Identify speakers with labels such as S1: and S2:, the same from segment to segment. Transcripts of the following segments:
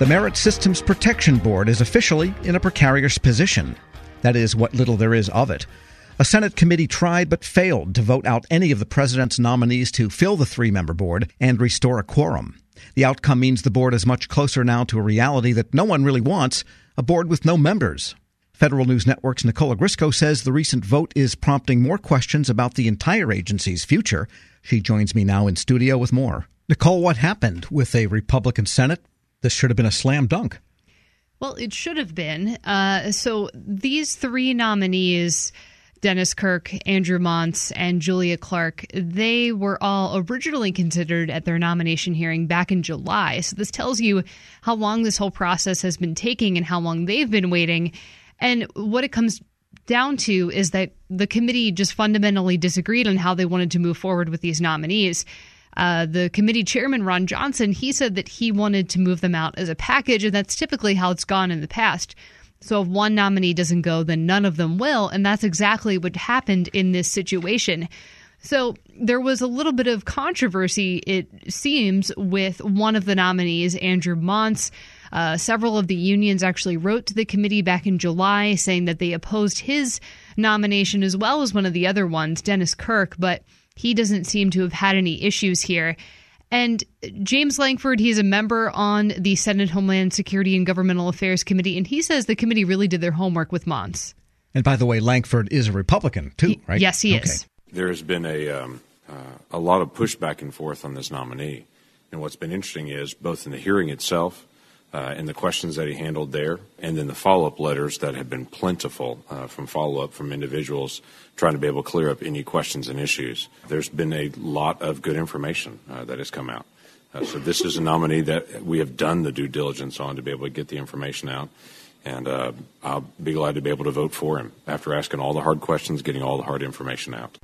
S1: The Merit Systems Protection Board is officially in a precarious position. That is, what little there is of it. A Senate committee tried but failed to vote out any of the president's nominees to fill the three member board and restore a quorum. The outcome means the board is much closer now to a reality that no one really wants a board with no members. Federal News Network's Nicole Ogrysko says the recent vote is prompting more questions about the entire agency's future. She joins me now in studio with more. Nicole, what happened with a Republican Senate this should have been a slam dunk.
S2: Well, it should have been. Uh, so these three nominees. Dennis Kirk, Andrew Maunz, and Julia Clark, they were all originally considered at their nomination hearing back in July. So this tells you how long this whole process has been taking and how long they've been waiting. And what it comes down to is that the committee just fundamentally disagreed on how they wanted to move forward with these nominees. Uh, the committee chairman, Ron Johnson, he said that he wanted to move them out as a package, and that's typically how it's gone in the past. So if one nominee doesn't go, then none of them will. And that's exactly what happened in this situation. So there was a little bit of controversy, it seems, with one of the nominees, Andrew Maunz. Uh, several of the unions actually wrote to the committee back in July saying that they opposed his nomination as well as one of the other ones, Dennis Kirk. But he doesn't seem to have had any issues here. And James Lankford, he's a member on the Senate Homeland Security and Governmental Affairs Committee, and he says the committee really did their homework with Maunz.
S1: And by the way, Lankford is a Republican too,
S2: he,
S1: right?
S2: Yes, he okay. is.
S3: There has been a um, uh, a lot of push back and forth on this nominee, and what's been interesting is both in the hearing itself uh, and the questions that he handled there, and then the follow up letters that have been plentiful uh, from follow up from individuals trying to be able to clear up any questions and issues. There's been a lot of good information uh, that has come out. Uh, so this is a nominee that we have done the due diligence on to be able to get the information out. And uh, I'll be glad to be able to vote for him after asking all the hard questions, getting all the hard information out.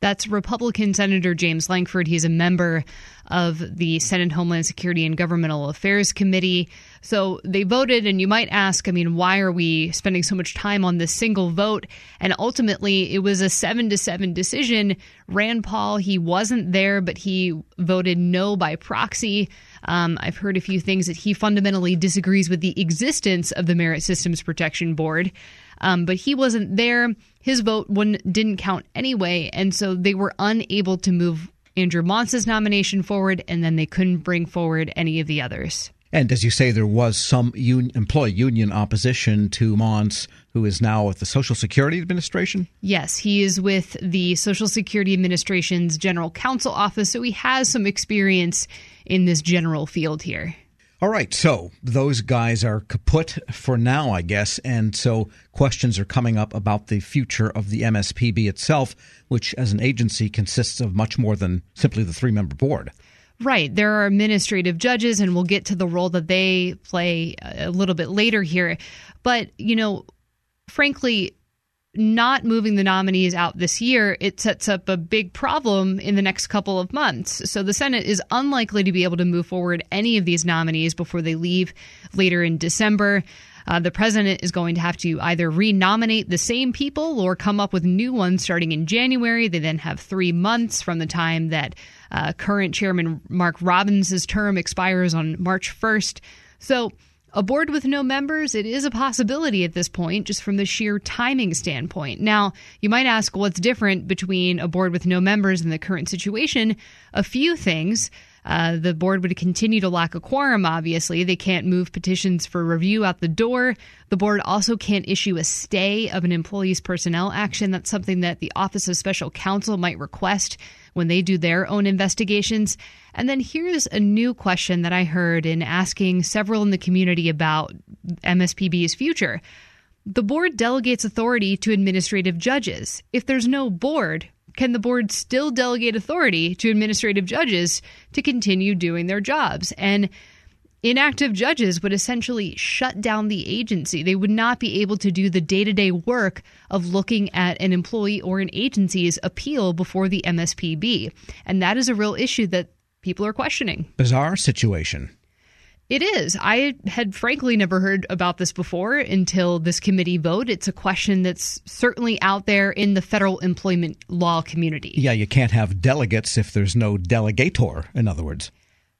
S2: That's Republican Senator James Lankford. He's a member of the Senate Homeland Security and Governmental Affairs Committee. So they voted, and you might ask, I mean, why are we spending so much time on this single vote? And ultimately, it was a seven to seven decision. Rand Paul, he wasn't there, but he voted no by proxy. Um, I've heard a few things that he fundamentally disagrees with the existence of the Merit Systems Protection Board. Um, but he wasn't there. His vote didn't count anyway, and so they were unable to move Andrew Maunz's nomination forward, and then they couldn't bring forward any of the others.
S1: And as you say, there was some un- employee union opposition to Maunz, who is now with the Social Security Administration.
S2: Yes, he is with the Social Security Administration's General Counsel Office, so he has some experience in this general field here.
S1: All right, so those guys are kaput for now, I guess, and so questions are coming up about the future of the MSPB itself, which as an agency consists of much more than simply the three member board.
S2: Right. There are administrative judges, and we'll get to the role that they play a little bit later here. But, you know, frankly, not moving the nominees out this year, it sets up a big problem in the next couple of months. So the Senate is unlikely to be able to move forward any of these nominees before they leave later in December. Uh, the president is going to have to either renominate the same people or come up with new ones starting in January. They then have three months from the time that uh, current chairman Mark Robbins' term expires on March 1st. So a board with no members, it is a possibility at this point, just from the sheer timing standpoint. Now, you might ask what's different between a board with no members and the current situation. A few things. Uh, the board would continue to lack a quorum, obviously. They can't move petitions for review out the door. The board also can't issue a stay of an employee's personnel action. That's something that the Office of Special Counsel might request when they do their own investigations. And then here's a new question that I heard in asking several in the community about MSPB's future. The board delegates authority to administrative judges. If there's no board, can the board still delegate authority to administrative judges to continue doing their jobs? And inactive judges would essentially shut down the agency. They would not be able to do the day to day work of looking at an employee or an agency's appeal before the MSPB. And that is a real issue that people are questioning.
S1: Bizarre situation.
S2: It is. I had frankly never heard about this before until this committee vote. It's a question that's certainly out there in the federal employment law community.
S1: Yeah, you can't have delegates if there's no delegator, in other words.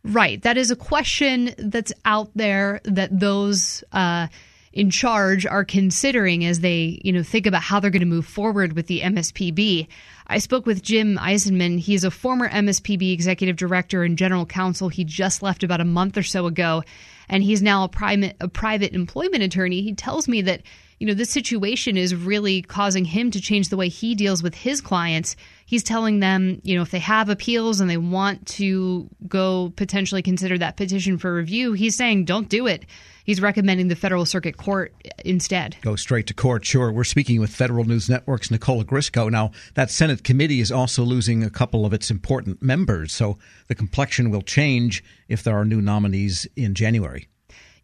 S2: Right. That is a question that's out there that those uh, in charge are considering as they, you know, think about how they're going to move forward with the MSPB. I spoke with Jim Eisenmann. He is a former MSPB executive director and general counsel. He just left about a month or so ago, and he's now a private a private employment attorney. He tells me that you know this situation is really causing him to change the way he deals with his clients. He's telling them, you know, if they have appeals and they want to go potentially consider that petition for review, he's saying don't do it he's recommending the federal circuit court instead.
S1: Go straight to court, sure. We're speaking with Federal News Network's Nicole Ogrysko. Now, that Senate committee is also losing a couple of its important members, so the complexion will change if there are new nominees in January.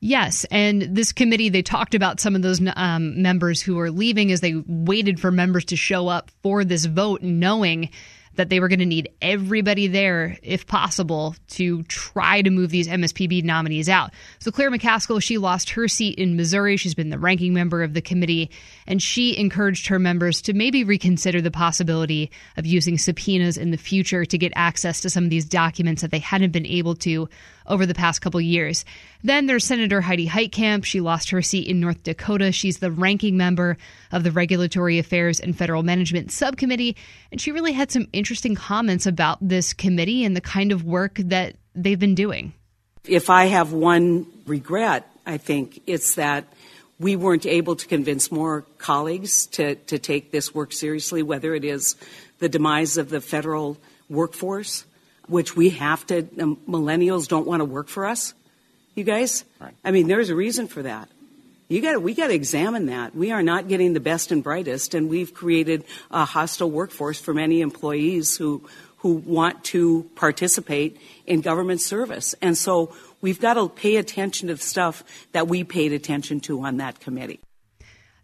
S2: Yes, and this committee they talked about some of those um, members who are leaving as they waited for members to show up for this vote, knowing that they were going to need everybody there, if possible, to try to move these MSPB nominees out. So Claire McCaskill, she lost her seat in Missouri. She's been the ranking member of the committee, and she encouraged her members to maybe reconsider the possibility of using subpoenas in the future to get access to some of these documents that they hadn't been able to over the past couple years. Then there's Senator Heidi Heitkamp. She lost her seat in North Dakota. She's the ranking member of the Regulatory Affairs and Federal Management Subcommittee, and she really had some interesting comments about this committee and the kind of work that they've been doing.
S4: If I have one regret, I think it's that we weren't able to convince more colleagues to, to take this work seriously, whether it is the demise of the federal workforce which we have to, um, millennials don't want to work for us, you guys? Right. I mean, there's a reason for that. You got we got to examine that. We are not getting the best and brightest, and we've created a hostile workforce for many employees who who want to participate in government service. And so we've got to pay attention to the stuff that we paid attention to on that committee.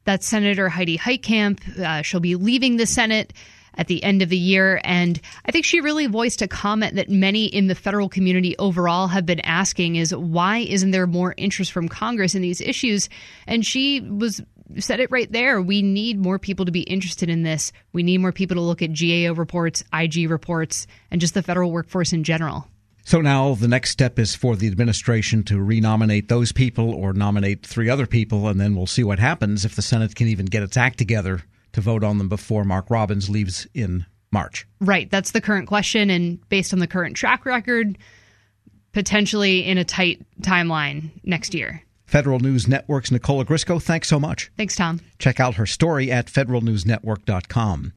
S2: That's Senator Heidi Heitkamp. Uh, she'll be leaving the Senate at the end of the year. And I think she really voiced a comment that many in the federal community overall have been asking is why isn't there more interest from Congress in these issues? And she was said it right there. We need more people to be interested in this. We need more people to look at GAO reports, IG reports, and just the federal workforce in general.
S1: So now the next step is for the administration to renominate those people or nominate three other people, and then we'll see what happens if the Senate can even get its act together to vote on them before Mark Robbins leaves in March.
S2: Right. That's the current question. And based on the current track record, potentially in a tight timeline next year.
S1: Federal News Network's Nicole Ogrysko, thanks so much.
S2: Thanks, Tom.
S1: Check out her story at federalnewsnetwork.com.